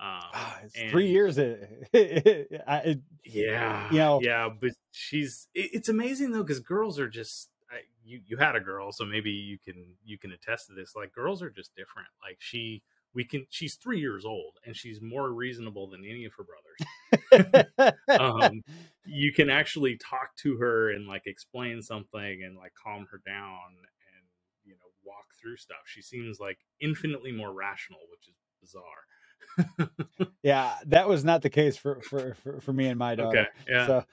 Um, ah, it's three years. It, yeah, you know, yeah, but she's. It, it's amazing though because girls are just. I, you you had a girl, so maybe you can you can attest to this. Like girls are just different. Like she, we can. She's three years old, and she's more reasonable than any of her brothers. um, you can actually talk to her and like explain something and like calm her down walk through stuff. She seems like infinitely more rational, which is bizarre. yeah, that was not the case for for for, for me and my daughter. Okay, yeah. So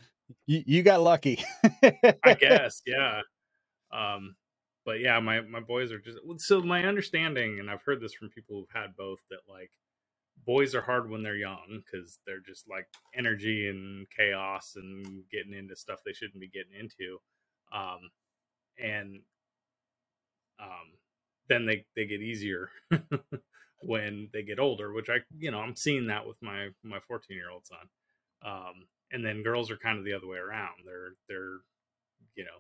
you, you got lucky. I guess, yeah. Um, but yeah, my my boys are just so my understanding, and I've heard this from people who've had both that like boys are hard when they're young because they're just like energy and chaos and getting into stuff they shouldn't be getting into. Um, and um, then they they get easier when they get older which i you know i'm seeing that with my my 14 year old son um, and then girls are kind of the other way around. They're they're you know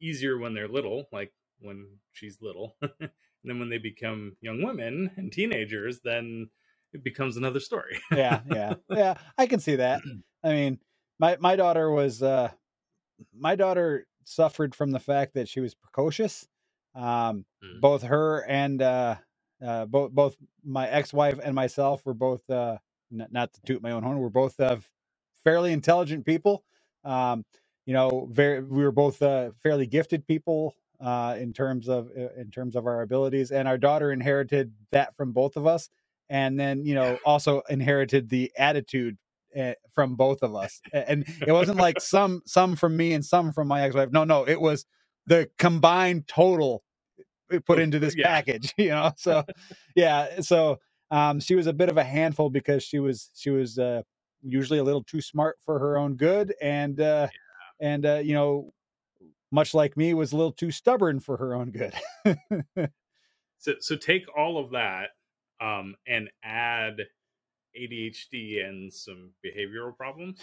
easier when they're little like when she's little and then when they become young women and teenagers then it becomes another story. Yeah yeah yeah i can see that. I mean my my daughter was uh my daughter suffered from the fact that she was precocious um, mm. Both her and uh, uh, both both my ex-wife and myself were both uh, n- not to toot my own horn. We're both uh, fairly intelligent people. Um, you know, very we were both uh, fairly gifted people uh, in terms of uh, in terms of our abilities, and our daughter inherited that from both of us, and then you know also inherited the attitude uh, from both of us. And it wasn't like some some from me and some from my ex-wife. No, no, it was the combined total put into this Yeah. package, you know. So yeah, so um she was a bit of a handful because she was she was uh usually a little too smart for her own good and uh and uh you know much like me was a little too stubborn for her own good. So so take all of that um, and add ADHD and some behavioral problems,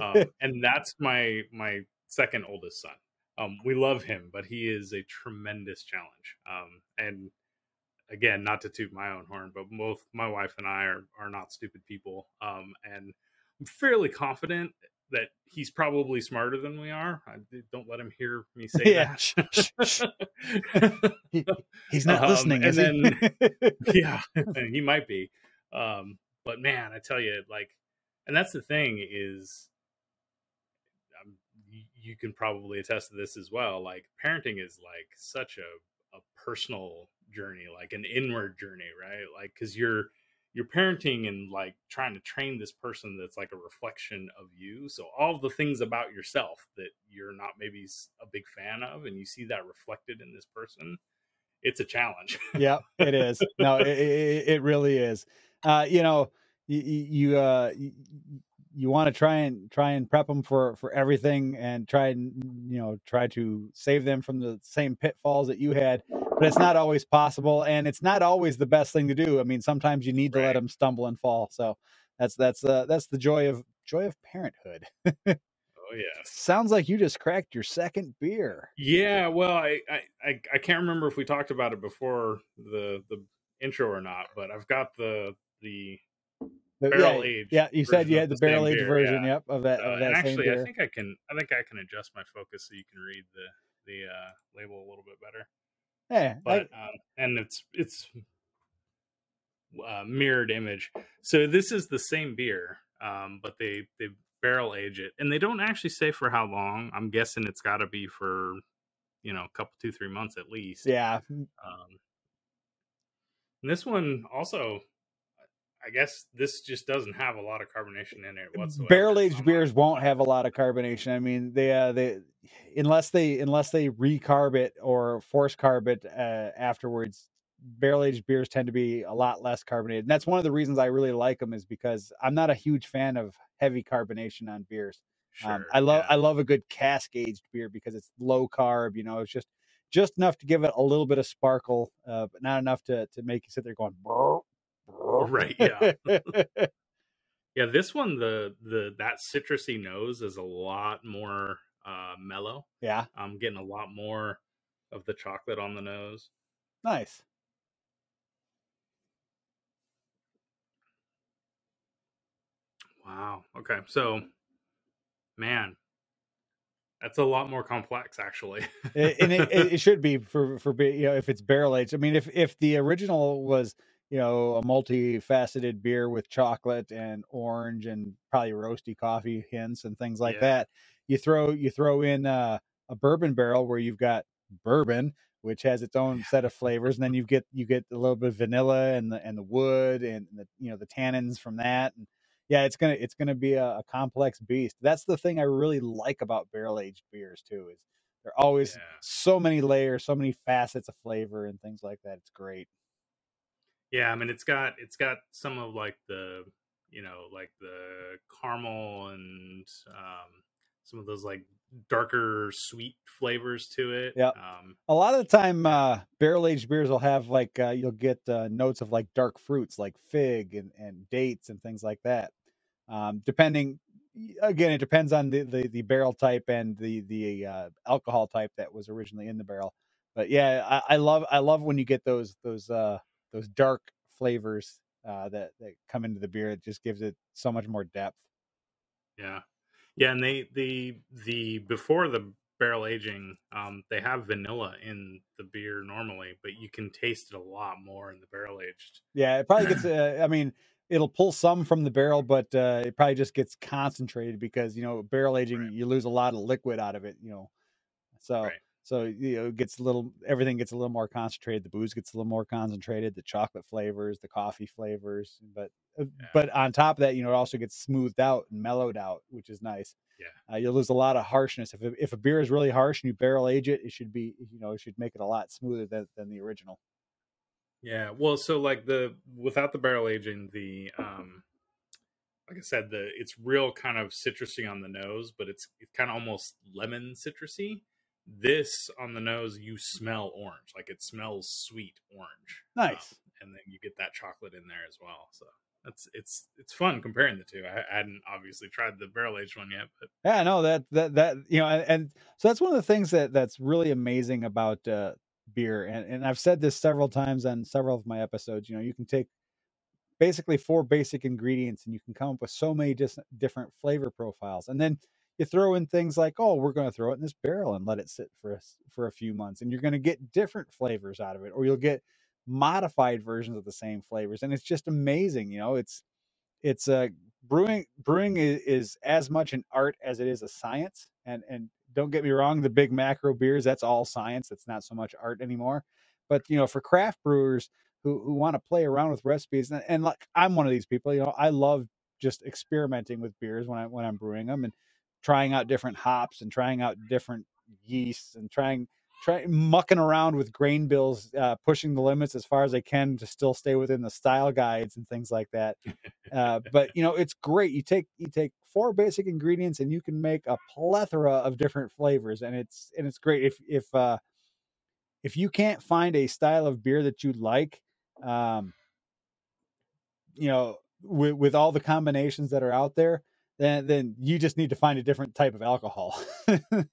um, and that's my my second oldest son. Um, we love him, but he is a tremendous challenge. Um, and again, not to toot my own horn, but both my wife and I are are not stupid people, um, and I'm fairly confident that he's probably smarter than we are. I, don't let him hear me say Yeah. That. He's not Um, listening, and is he? yeah, he might be. Um, but man, I tell you, like, and that's the thing is, you can probably attest to this as well. Like, parenting is like such a a personal journey, like an inward journey, right? Like, because you're you're parenting and like trying to train this person that's like a reflection of you. So all the things about yourself that you're not maybe a big fan of, and you see that reflected in this person, it's a challenge. yeah, it is. No, it, it, it really is. Uh, you know, you you uh, you, want to try and try and prep them for for everything, and try and you know try to save them from the same pitfalls that you had. But it's not always possible, and it's not always the best thing to do. I mean, sometimes you need to let them stumble and fall. So that's that's uh, that's the joy of joy of parenthood. Oh yeah Sounds like you just cracked your second beer. Yeah, well, I, I I I can't remember if we talked about it before the the intro or not, but I've got the the The- Barrel yeah, aged yeah, you said you had the the barrel age beer, version. yeah. Yep, of that uh, of that actually I think I can I think I can adjust my focus so you can read the the uh, label a little bit better. Yeah, I- But um, and it's it's uh, mirrored image. So this is the same beer, um, but they they barrel age it, and they don't actually say for how long. I'm guessing it's got to be for you know a couple two three months at least. yeah, Um, this one also, I guess this just doesn't have a lot of carbonation in it whatsoever. Barrel aged beers won't have a lot of carbonation. I mean, they uh, they unless they unless they recarb it or force carb it uh, afterwards. Barrel aged beers tend to be a lot less carbonated, and that's one of the reasons I really like them. Is because I'm not a huge fan of heavy carbonation on beers. um, Sure, I love yeah. I love a good cask aged beer because it's low carb. You know, it's just just enough to give it a little bit of sparkle, uh, but not enough to to make you sit there going. Right, yeah. Yeah, this one the the that citrusy nose is a lot more uh mellow. yeah, I'm getting a lot more of the chocolate on the nose. nice. Wow. Okay. So man, that's a lot more complex actually. And it, it, should be for for you know if it's barrel aged. I mean, if if the original was you know a multifaceted beer with chocolate and orange and probably roasty coffee hints and things like Yeah. that, you throw you throw in uh, a bourbon barrel where you've got bourbon which has its own set of flavors and then you get you get a little bit of vanilla and the and the wood and the you know the tannins from that and yeah it's gonna it's gonna be a, a complex beast that's the thing i really like about barrel aged beers too is there are always Yeah. so many layers so many facets of flavor and things like that it's great Yeah, I mean it's got it's got some of like the you know like the caramel and um, some of those like darker sweet flavors to it. Yep. Um, a lot of the time uh barrel aged beers will have like uh, you'll get uh, notes of like dark fruits like fig and, and dates and things like that um depending again it depends on the the, the barrel type and the the uh, alcohol type that was originally in the barrel but yeah I, I love i love when you get those those uh those dark flavors uh that that come into the beer it just gives it so much more depth yeah, yeah, and they the the before the barrel aging, um, they have vanilla in the beer normally, but you can taste it a lot more in the barrel aged. Yeah, it probably gets. Uh, I mean, it'll pull some from the barrel, but uh, it probably just gets concentrated because you know barrel aging, Right. you lose a lot of liquid out of it. You know, so Right. So you know it gets a little. Everything gets a little more concentrated. The booze gets a little more concentrated. The chocolate flavors, the coffee flavors, but uh, Yeah. but on top of that, you know, it also gets smoothed out and mellowed out, which is nice. Yeah. uh, you'll lose a lot of harshness. If a, if a beer is really harsh and you barrel age it, it should be you know it should make it a lot smoother than, than the original. Yeah. Well, so like the without the barrel aging, the um like I said, the it's real kind of citrusy on the nose, but it's it's kind of almost lemon citrusy. This on the nose, you smell orange, like it smells sweet orange. Um, Nice. and then you get that chocolate in there as well. So that's it's it's fun comparing the two. I, I hadn't obviously tried the barrel aged one yet, but Yeah, no, that that that you know, and, and so that's one of the things that that's really amazing about uh, beer, and and I've said this several times on several of my episodes. You know, you can take basically four basic ingredients, and you can come up with so many dis- different flavor profiles, and then you throw in things like, oh, we're going to throw it in this barrel and let it sit for a, for a few months, and you're going to get different flavors out of it, or you'll get modified versions of the same flavors, and it's just amazing. You know, it's it's uh brewing brewing is, is as much an art as it is a science and and don't get me wrong the big macro beers that's all science That's not so much art anymore but you know for craft brewers who who want to play around with recipes and, and like i'm one of these people you know i love just experimenting with beers when i when i'm brewing them and trying out different hops and trying out different yeasts and trying trying mucking around with grain bills uh, pushing the limits as far as i can to still stay within the style guides and things like that. Uh, but you know it's great you take you take four basic ingredients and you can make a plethora of different flavors and it's and it's great. If if uh if you can't find a style of beer that you like um you know with with all the combinations that are out there then then you just need to find a different type of alcohol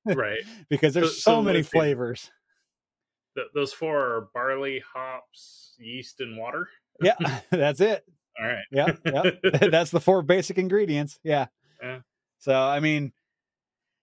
right. because there's So- so, so many flavors Th- those four are barley, hops, yeast, and water. yeah that's it All right. yeah yeah that's the four basic ingredients yeah Yeah. so i mean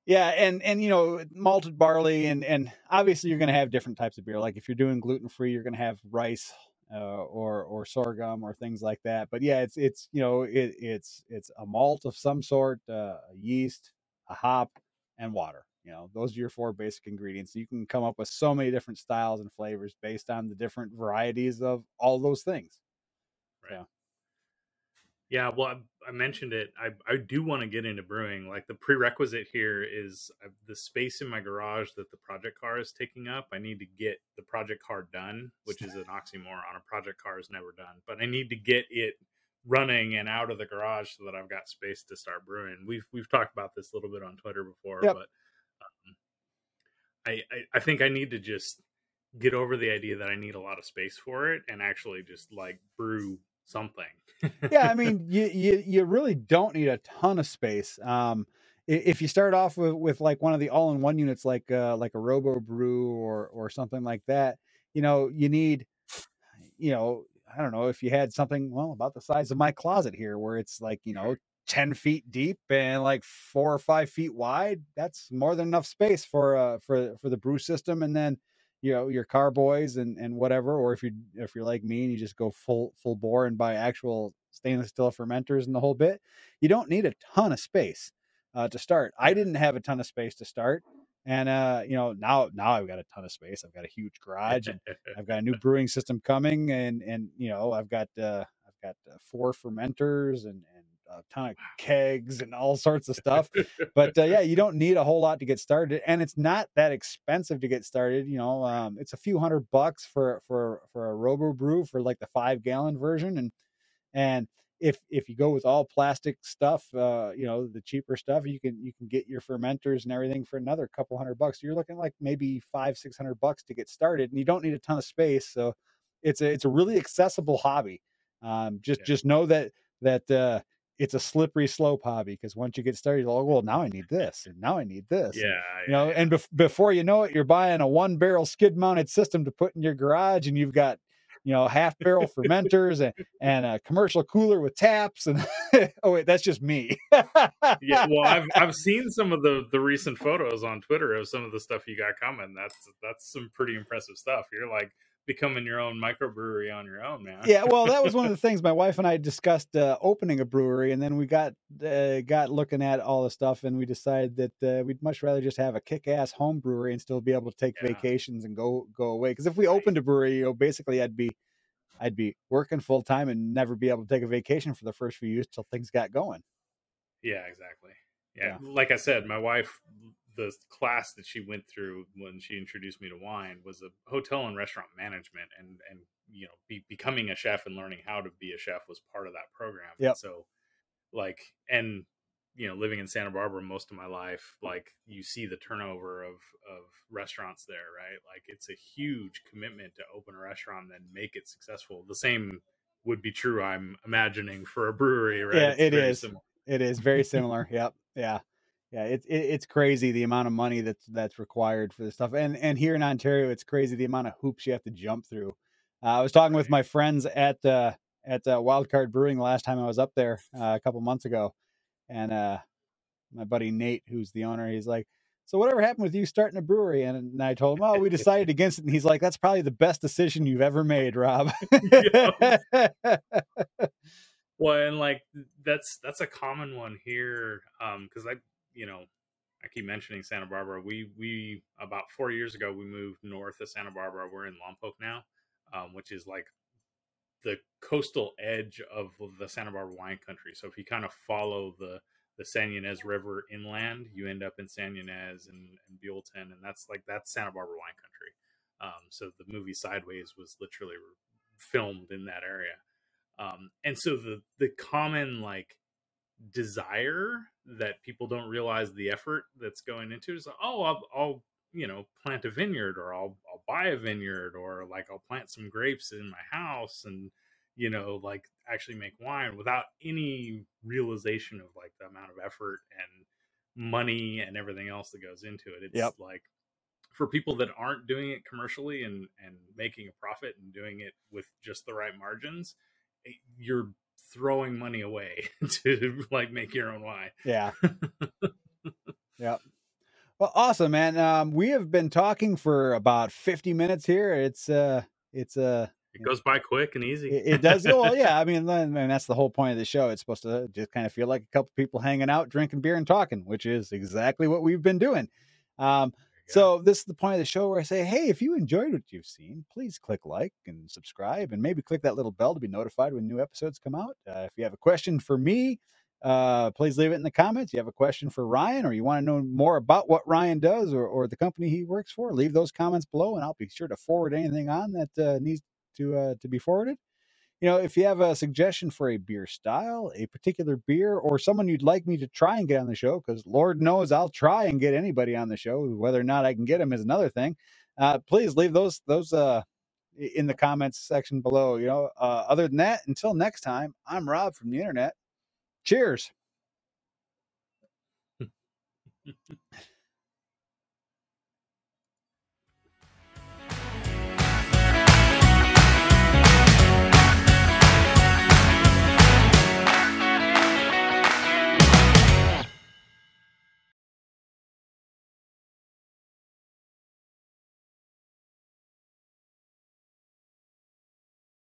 yeah and and you know malted barley and and obviously you're going to have different types of beer like if you're doing gluten free you're going to have rice uh, or or sorghum or things like that but yeah it's it's you know it, it's it's a malt of some sort uh, a yeast a hop and water you know those are your four basic ingredients you can come up with so many different styles and flavors based on the different varieties of all those things Yeah, well, I, I mentioned it. I, I do want to get into brewing. Like the prerequisite here is uh, the space in my garage that the project car is taking up. I need to get the project car done, which is an oxymoron. A project car is never done, but I need to get it running and out of the garage so that I've got space to start brewing. We've we've talked about this a little bit on Twitter before, Yep. but um, I, I I think I need to just get over the idea that I need a lot of space for it and actually just like brew something. yeah, I mean, you, you you really don't need a ton of space. Um, if you start off with, with like one of the all-in-one units, like uh, like a Robo Brew or or something like that, you know, you need, you know, I don't know if you had something well about the size of my closet here, where it's like you know ten feet deep and like four or five feet wide. That's more than enough space for uh for for the brew system, and then you know your carboys and and whatever or if you if you're like me and you just go full full bore and buy actual stainless steel fermenters and the whole bit you don't need a ton of space uh, to start. I didn't have a ton of space to start and uh you know now now i've got a ton of space. I've got a huge garage and i've got a new brewing system coming and and you know i've got uh i've got uh, four fermenters and and a ton of kegs and all sorts of stuff but uh, yeah, you don't need a whole lot to get started, and it's not that expensive to get started. You know, um, it's a few hundred bucks for for for a Robo Brew for like the five gallon version, and and if if you go with all plastic stuff, uh, you know, the cheaper stuff, you can you can get your fermenters and everything for another couple hundred bucks. You're looking like maybe five six hundred bucks to get started, and you don't need a ton of space. So it's a it's a really accessible hobby. Um, just Yeah. just know that that uh, it's a slippery slope hobby because once you get started, you're like, well, now I need this, and now I need this. and, yeah, you know, yeah, and bef- before you know it, you're buying a one barrel skid mounted system to put in your garage, and you've got, you know, half barrel fermenters and, and a commercial cooler with taps. And oh, wait, that's just me. yeah, well, I've I've seen some of the the recent photos on Twitter of some of the stuff you got coming. That's that's some pretty impressive stuff. You're like becoming your own microbrewery on your own, man. yeah, well, that was one of the things my wife and I discussed uh, opening a brewery, and then we got uh, got looking at all the stuff, and we decided that uh, we'd much rather just have a kick-ass home brewery and still be able to take Yeah. vacations and go go away. Because if we opened a brewery, you know, basically I'd be I'd be working full time and never be able to take a vacation for the first few years till things got going. yeah, exactly. yeah, like I said, my wife, the class that she went through when she introduced me to wine was a hotel and restaurant management, and and you know, be, becoming a chef and learning how to be a chef was part of that program. Yeah. So, like, and you know, living in Santa Barbara most of my life, like you see the turnover of of restaurants there, right? Like it's a huge commitment to open a restaurant and then make it successful. The same would be true, I'm imagining, for a brewery, right? Yeah, it is similar. it is very similar. yep. Yeah. Yeah. It's it, it's crazy the amount of money that's that's required for this stuff. And and here in Ontario, it's crazy the amount of hoops you have to jump through. Uh, I was talking with my friends at uh, at uh, Wildcard Brewing the last time I was up there uh, a couple months ago, and uh, my buddy Nate, who's the owner, he's like, "So whatever happened with you starting a brewery?" And, and I told him, "Oh, we decided against it." And he's like, "That's probably the best decision you've ever made, Rob." Well, and like that's that's a common one here, um, because I, you know, I keep mentioning Santa Barbara. We we about four years ago we moved north of Santa Barbara. We're in Lompoc now, um, which is like the coastal edge of the Santa Barbara wine country. So if you kind of follow the the San Ynez River inland, you end up in San Ynez and, and Buellton, and that's like that's Santa Barbara wine country. Um, so the movie Sideways was literally filmed in that area. Um, and so the the common like desire that people don't realize the effort that's going into is oh I'll, I'll you know plant a vineyard or I'll I'll buy a vineyard or like I'll plant some grapes in my house and you know like actually make wine without any realization of like the amount of effort and money and everything else that goes into it it's Yep. like for people that aren't doing it commercially and and making a profit and doing it with just the right margins eh, you're throwing money away to like make your own wine Yeah. yep. Well, awesome, man. Um, we have been talking for about 50 minutes here. It's uh it's uh it goes by quick and easy it, it does well, yeah. I mean, then- and that's the whole point of the show. It's supposed to just kind of feel like a couple people hanging out, drinking beer and talking, which is exactly what we've been doing. Um, go. So this is the point of the show where I say, hey, if you enjoyed what you've seen, please click like and subscribe, and maybe click that little bell to be notified when new episodes come out. Uh, if you have a question for me, uh, please leave it in the comments. You have a question for Ryan, or you want to know more about what Ryan does or, or the company he works for, leave those comments below, and I'll be sure to forward anything on that uh, needs to uh, to be forwarded. You know, if you have a suggestion for a beer style, a particular beer, or someone you'd like me to try and get on the show, because Lord knows I'll try and get anybody on the show. Whether or not I can get them is another thing. Uh, please leave those those uh, in the comments section below. You know, uh, other than that, until next time, I'm Rob from the internet. Cheers.